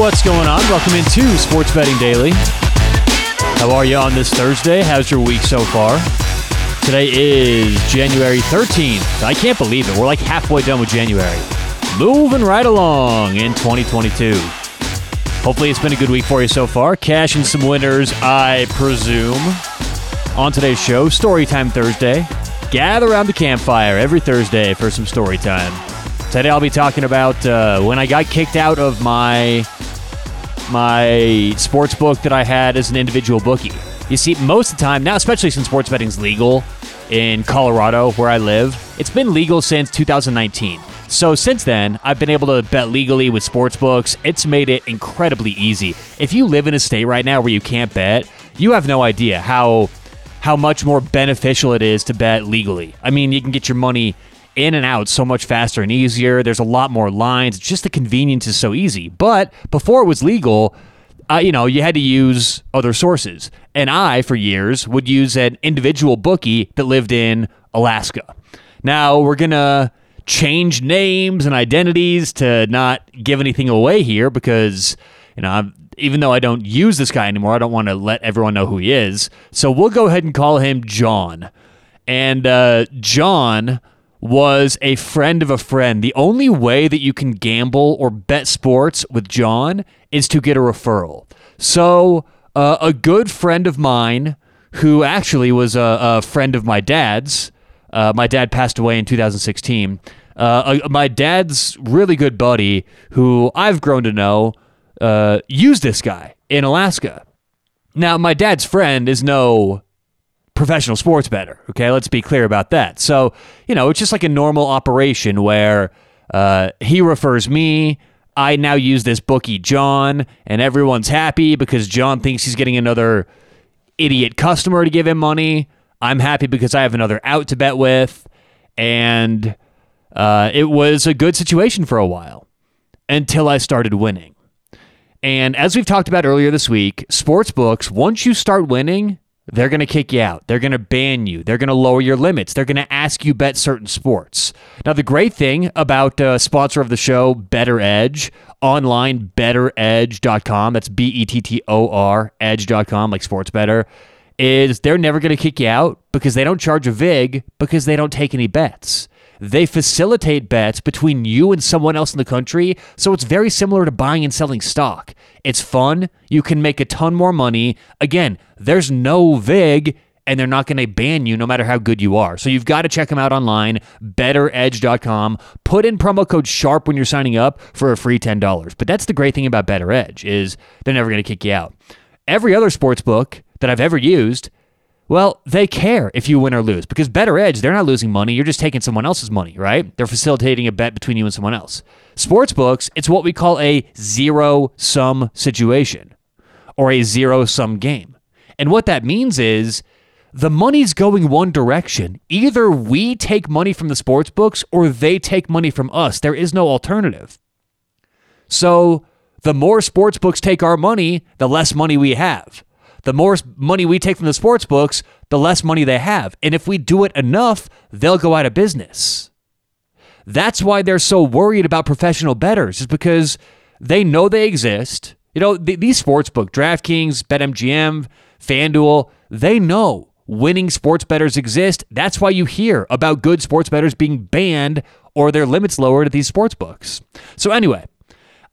what's going on? Welcome into Sports Betting Daily. How are you on this Thursday? How's your week so far? Today is January 13th. I can't believe it. We're like halfway done with January. Moving right along in 2022. Hopefully, it's been a good week for you so far. Cashing some winners, I presume. On today's show, Storytime Thursday. Gather around the campfire every Thursday for some story time. Today I'll be talking about uh, when I got kicked out of my my sports book that I had as an individual bookie. You see, most of the time now, especially since sports betting's legal in Colorado, where I live, it's been legal since 2019. So since then, I've been able to bet legally with sports books. It's made it incredibly easy. If you live in a state right now where you can't bet, you have no idea how how much more beneficial it is to bet legally. I mean, you can get your money in and out so much faster and easier. There's a lot more lines. Just the convenience is so easy. But before it was legal, uh, you know, you had to use other sources. And I, for years, would use an individual bookie that lived in Alaska. Now we're gonna change names and identities to not give anything away here because you know I'm, even though I don't use this guy anymore, I don't want to let everyone know who he is. So we'll go ahead and call him John. And uh, John was a friend of a friend. The only way that you can gamble or bet sports with John is to get a referral. So, uh, a good friend of mine, who actually was a, a friend of my dad's, uh, my dad passed away in 2016. Uh, my dad's really good buddy, who I've grown to know, uh, used this guy in Alaska. Now, my dad's friend is no professional sports better. Okay, let's be clear about that. So, you know, it's just like a normal operation where uh, he refers me. I now use this bookie, John, and everyone's happy because John thinks he's getting another idiot customer to give him money. I'm happy because I have another out to bet with. And uh, it was a good situation for a while until I started winning. And as we've talked about earlier this week, sports books, once you start winning, they're going to kick you out. They're going to ban you. They're going to lower your limits. They're going to ask you bet certain sports. Now, the great thing about uh, sponsor of the show, Bettor Edge, online betteredge.com, that's B E T T O R, edge.com, like sports better, is they're never going to kick you out because they don't charge a VIG because they don't take any bets. They facilitate bets between you and someone else in the country, so it's very similar to buying and selling stock. It's fun. You can make a ton more money. Again, there's no VIG and they're not going to ban you no matter how good you are. So you've got to check them out online, betteredge.com. Put in promo code SHARP when you're signing up for a free $10. But that's the great thing about Bettor Edge is they're never going to kick you out. Every other sports book that I've ever used well, they care if you win or lose because Bettor Edge, they're not losing money. You're just taking someone else's money, right? They're facilitating a bet between you and someone else. Sports books, it's what we call a zero sum situation or a zero sum game. And what that means is the money's going one direction. Either we take money from the sports books or they take money from us. There is no alternative. So the more sports books take our money, the less money we have the more money we take from the sports books, the less money they have. And if we do it enough, they'll go out of business. That's why they're so worried about professional bettors, is because they know they exist. You know, th- these sports book, DraftKings, BetMGM, FanDuel, they know winning sports bettors exist. That's why you hear about good sports bettors being banned or their limits lowered at these sports books. So, anyway,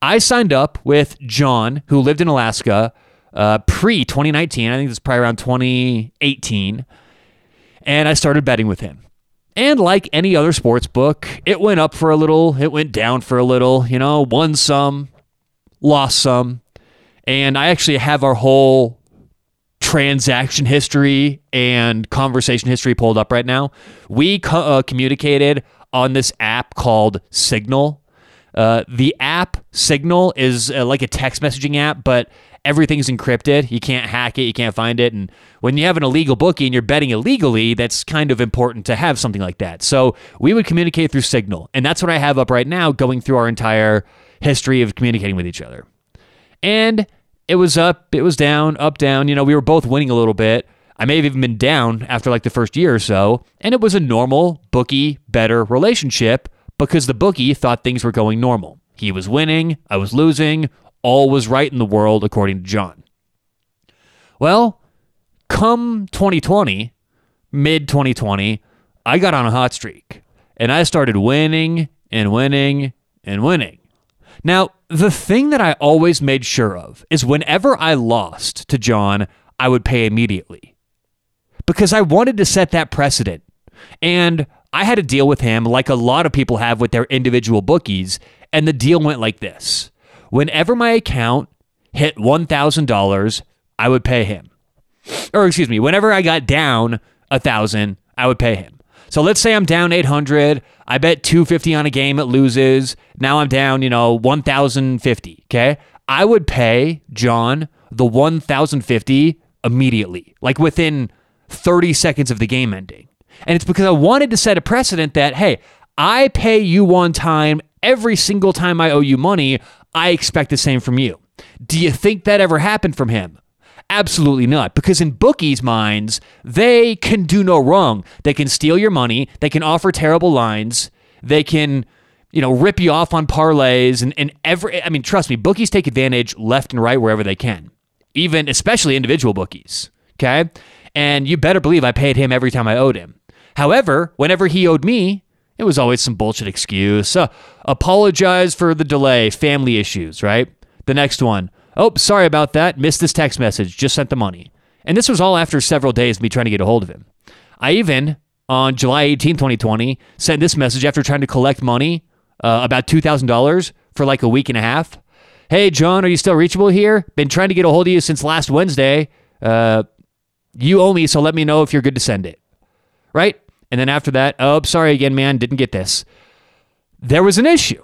I signed up with John, who lived in Alaska uh, pre 2019. I think was probably around 2018. And I started betting with him. And like any other sports book, it went up for a little, it went down for a little, you know, won some, lost some. And I actually have our whole transaction history and conversation history pulled up right now. We co- uh, communicated on this app called Signal. Uh, the app Signal is uh, like a text messaging app, but everything's encrypted. You can't hack it, you can't find it. And when you have an illegal bookie and you're betting illegally, that's kind of important to have something like that. So we would communicate through Signal. And that's what I have up right now, going through our entire history of communicating with each other. And it was up, it was down, up, down. You know, we were both winning a little bit. I may have even been down after like the first year or so. And it was a normal bookie better relationship because the bookie thought things were going normal. He was winning, I was losing, all was right in the world according to John. Well, come 2020, mid 2020, I got on a hot streak and I started winning and winning and winning. Now, the thing that I always made sure of is whenever I lost to John, I would pay immediately because I wanted to set that precedent. And I had to deal with him like a lot of people have with their individual bookies. And the deal went like this whenever my account hit $1,000, I would pay him. Or excuse me, whenever I got down a thousand, I would pay him. So let's say I'm down 800. I bet 250 on a game, it loses. Now I'm down, you know, 1050. Okay. I would pay John the 1050 immediately, like within 30 seconds of the game ending. And it's because I wanted to set a precedent that, hey, I pay you one time every single time I owe you money. I expect the same from you. Do you think that ever happened from him? Absolutely not. Because in bookies' minds, they can do no wrong. They can steal your money. They can offer terrible lines. They can, you know, rip you off on parlays and, and every. I mean, trust me, bookies take advantage left and right wherever they can, even especially individual bookies. Okay. And you better believe I paid him every time I owed him. However, whenever he owed me, it was always some bullshit excuse. Uh, apologize for the delay, family issues, right? The next one. Oh, sorry about that. Missed this text message. Just sent the money. And this was all after several days of me trying to get a hold of him. I even, on July 18, 2020, sent this message after trying to collect money, uh, about $2,000 for like a week and a half. Hey, John, are you still reachable here? Been trying to get a hold of you since last Wednesday. Uh, you owe me, so let me know if you're good to send it. Right? And then after that, oh, sorry again, man, didn't get this. There was an issue.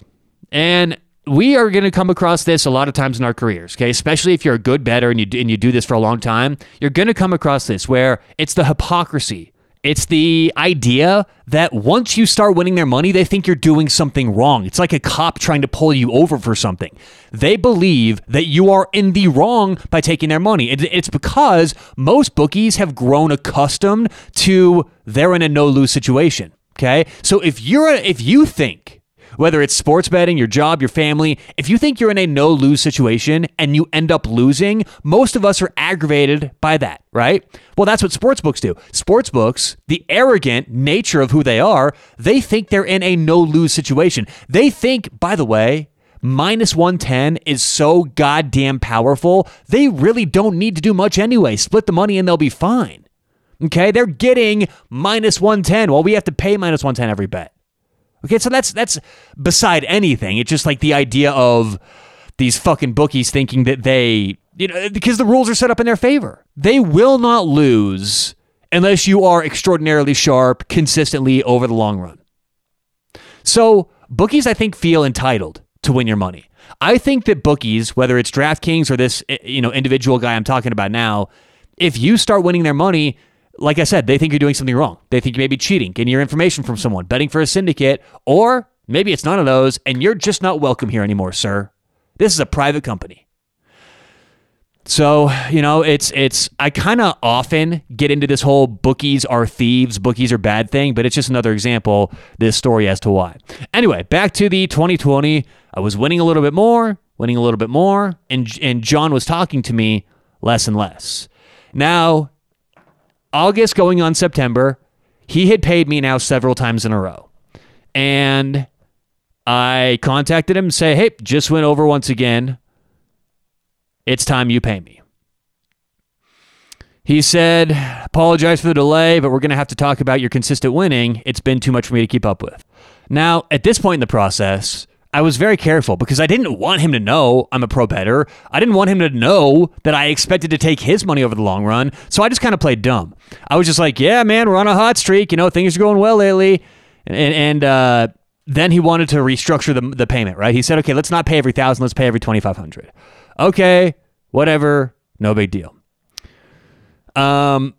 And we are going to come across this a lot of times in our careers, okay? Especially if you're a good bettor and you and you do this for a long time, you're going to come across this where it's the hypocrisy. It's the idea that once you start winning their money, they think you're doing something wrong. It's like a cop trying to pull you over for something. They believe that you are in the wrong by taking their money. It's because most bookies have grown accustomed to they're in a no lose situation. Okay. So if you're, a, if you think whether it's sports betting, your job, your family, if you think you're in a no lose situation and you end up losing, most of us are aggravated by that, right? Well, that's what sports books do. Sports books, the arrogant nature of who they are, they think they're in a no lose situation. They think, by the way, minus 110 is so goddamn powerful, they really don't need to do much anyway. Split the money and they'll be fine. Okay, they're getting minus 110 while we have to pay minus 110 every bet. Okay, so that's that's beside anything. It's just like the idea of these fucking bookies thinking that they, you know, because the rules are set up in their favor. They will not lose unless you are extraordinarily sharp consistently over the long run. So, bookies I think feel entitled to win your money. I think that bookies, whether it's DraftKings or this, eh, you know, individual guy I'm talking about now, if you start winning their money, like I said, they think you're doing something wrong. They think you may be cheating, getting your information from someone, betting for a syndicate, or maybe it's none of those, and you're just not welcome here anymore, sir. This is a private company. So, you know, it's it's I kind of often get into this whole bookies are thieves, bookies are bad thing, but it's just another example this story as to why. Anyway, back to the 2020, I was winning a little bit more, winning a little bit more, and and John was talking to me less and less. Now, August going on September, he had paid me now several times in a row. And I contacted him and say, hey, just went over once again. It's time you pay me. He said, apologize for the delay, but we're going to have to talk about your consistent winning. It's been too much for me to keep up with. Now, at this point in the process, I was very careful because I didn't want him to know I'm a pro bettor. I didn't want him to know that I expected to take his money over the long run. So I just kind of played dumb. I was just like, yeah, man, we're on a hot streak. You know, things are going well lately. And, and uh, then he wanted to restructure the, the payment, right? He said, okay, let's not pay every thousand, let's pay every 2500 Okay, whatever, no big deal. Um,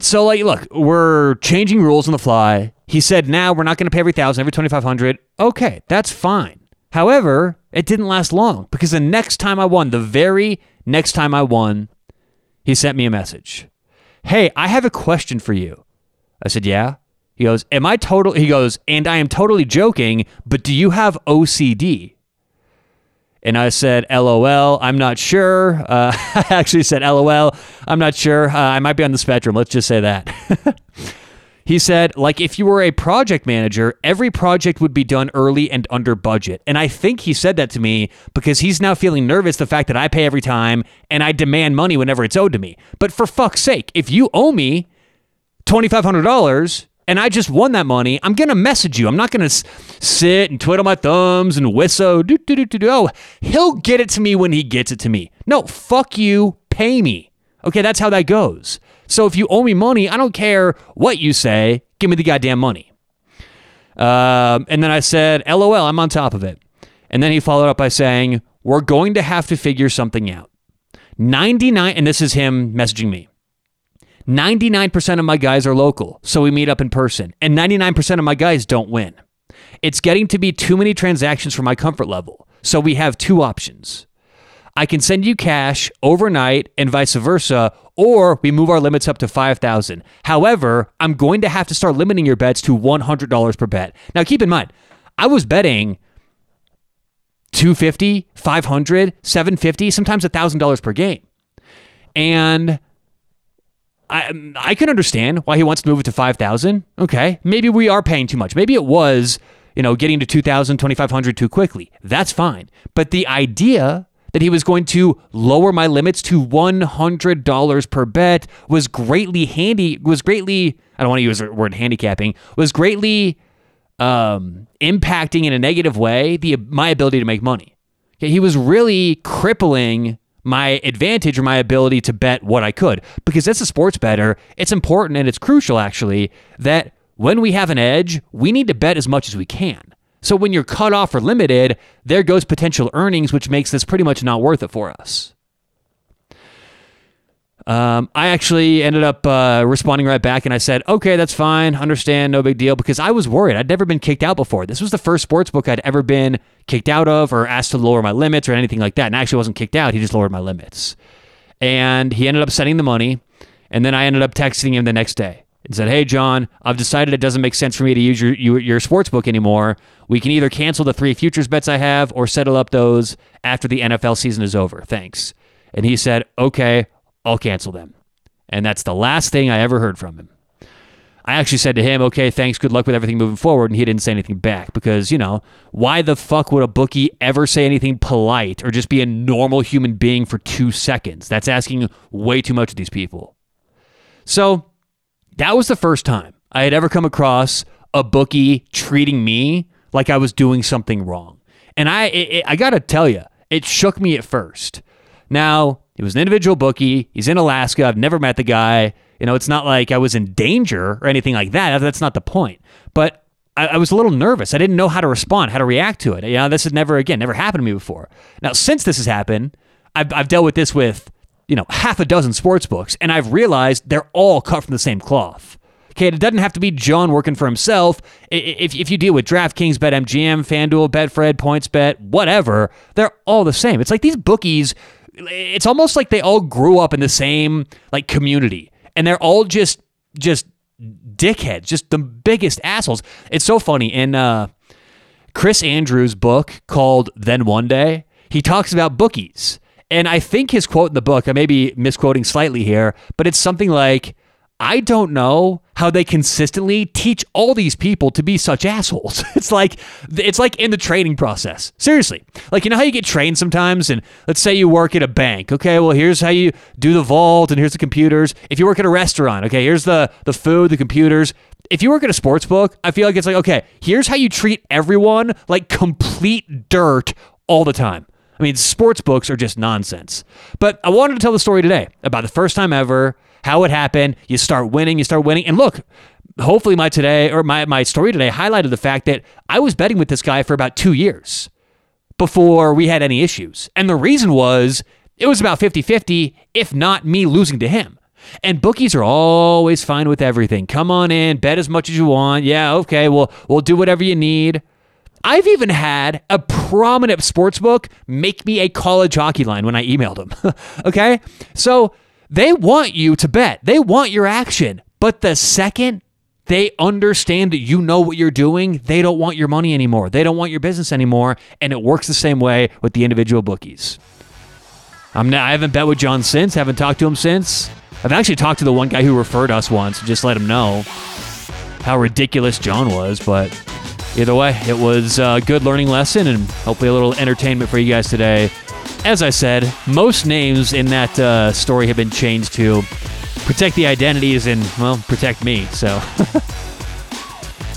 so like, look, we're changing rules on the fly. He said, now we're not going to pay every thousand, every 2500 Okay, that's fine. However, it didn't last long because the next time I won, the very next time I won, he sent me a message. Hey, I have a question for you. I said, Yeah. He goes, Am I total? He goes, And I am totally joking, but do you have OCD? And I said, LOL, I'm not sure. Uh, I actually said, LOL, I'm not sure. Uh, I might be on the spectrum. Let's just say that. he said, like, if you were a project manager, every project would be done early and under budget. And I think he said that to me because he's now feeling nervous the fact that I pay every time and I demand money whenever it's owed to me. But for fuck's sake, if you owe me $2,500, and I just won that money, I'm going to message you. I'm not going to s- sit and twiddle my thumbs and whistle. Do, do, do, do. Oh, he'll get it to me when he gets it to me. No, fuck you. Pay me. Okay, that's how that goes. So if you owe me money, I don't care what you say. Give me the goddamn money. Um, and then I said, LOL, I'm on top of it. And then he followed up by saying, We're going to have to figure something out. 99, and this is him messaging me. 99% of my guys are local, so we meet up in person, and 99% of my guys don't win. It's getting to be too many transactions for my comfort level, so we have two options. I can send you cash overnight and vice versa, or we move our limits up to 5000 However, I'm going to have to start limiting your bets to $100 per bet. Now, keep in mind, I was betting 250 500 750 sometimes $1,000 per game. And I I can understand why he wants to move it to 5,000. Okay. Maybe we are paying too much. Maybe it was, you know, getting to 2,000, 2,500 too quickly. That's fine. But the idea that he was going to lower my limits to $100 per bet was greatly handy, was greatly, I don't want to use the word handicapping, was greatly um, impacting in a negative way the my ability to make money. Okay, he was really crippling my advantage or my ability to bet what I could. Because as a sports better, it's important and it's crucial actually that when we have an edge, we need to bet as much as we can. So when you're cut off or limited, there goes potential earnings, which makes this pretty much not worth it for us. Um, I actually ended up uh, responding right back and I said, okay, that's fine. Understand, no big deal, because I was worried. I'd never been kicked out before. This was the first sports book I'd ever been kicked out of or asked to lower my limits or anything like that. And I actually wasn't kicked out. He just lowered my limits. And he ended up sending the money. And then I ended up texting him the next day and said, "Hey, John, I've decided it doesn't make sense for me to use your your, your sports book anymore. We can either cancel the three futures bets I have or settle up those after the NFL season is over. Thanks." And he said, "Okay, I'll cancel them." And that's the last thing I ever heard from him. I actually said to him, "Okay, thanks. Good luck with everything moving forward." And he didn't say anything back because, you know, why the fuck would a bookie ever say anything polite or just be a normal human being for 2 seconds? That's asking way too much of these people. So, that was the first time I had ever come across a bookie treating me like I was doing something wrong. And I it, I got to tell you, it shook me at first. Now, it was an individual bookie. He's in Alaska. I've never met the guy. You know, it's not like I was in danger or anything like that. That's not the point. But I, I was a little nervous. I didn't know how to respond, how to react to it. You know, this had never, again, never happened to me before. Now, since this has happened, I've, I've dealt with this with you know, half a dozen sports books, and I've realized they're all cut from the same cloth. Okay, it doesn't have to be John working for himself. If, if you deal with DraftKings, BetMGM, FanDuel, Betfred, PointsBet, whatever, they're all the same. It's like these bookies, it's almost like they all grew up in the same like community, and they're all just just dickheads, just the biggest assholes. It's so funny in uh, Chris Andrews' book called "Then One Day." He talks about bookies and I think his quote in the book, I may be misquoting slightly here, but it's something like, I don't know how they consistently teach all these people to be such assholes. It's like it's like in the training process. Seriously. Like you know how you get trained sometimes and let's say you work at a bank. Okay, well here's how you do the vault and here's the computers. If you work at a restaurant, okay, here's the the food, the computers. If you work at a sports book, I feel like it's like okay, here's how you treat everyone like complete dirt all the time. I mean, sports books are just nonsense. But I wanted to tell the story today about the first time ever, how it happened. You start winning, you start winning. And look, hopefully my today or my, my story today highlighted the fact that I was betting with this guy for about two years before we had any issues. And the reason was it was about 50 50, if not me losing to him. And bookies are always fine with everything. Come on in, bet as much as you want. Yeah, okay, well, we'll do whatever you need. I've even had a prominent sports book make me a college hockey line when I emailed them. okay? So they want you to bet, they want your action. But the second they understand that you know what you're doing. They don't want your money anymore. They don't want your business anymore. And it works the same way with the individual bookies. I'm not, I haven't bet with John since, haven't talked to him since. I've actually talked to the one guy who referred us once, just let him know how ridiculous John was. But either way, it was a good learning lesson and hopefully a little entertainment for you guys today. As I said, most names in that uh, story have been changed to protect the identities and, well, protect me. So.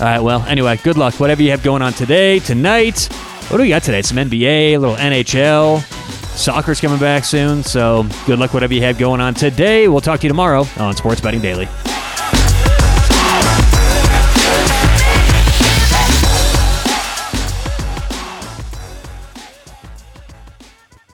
All right, well, anyway, good luck. Whatever you have going on today, tonight. What do we got today? Some NBA, a little NHL. Soccer's coming back soon. So good luck, whatever you have going on today. We'll talk to you tomorrow on Sports Betting Daily.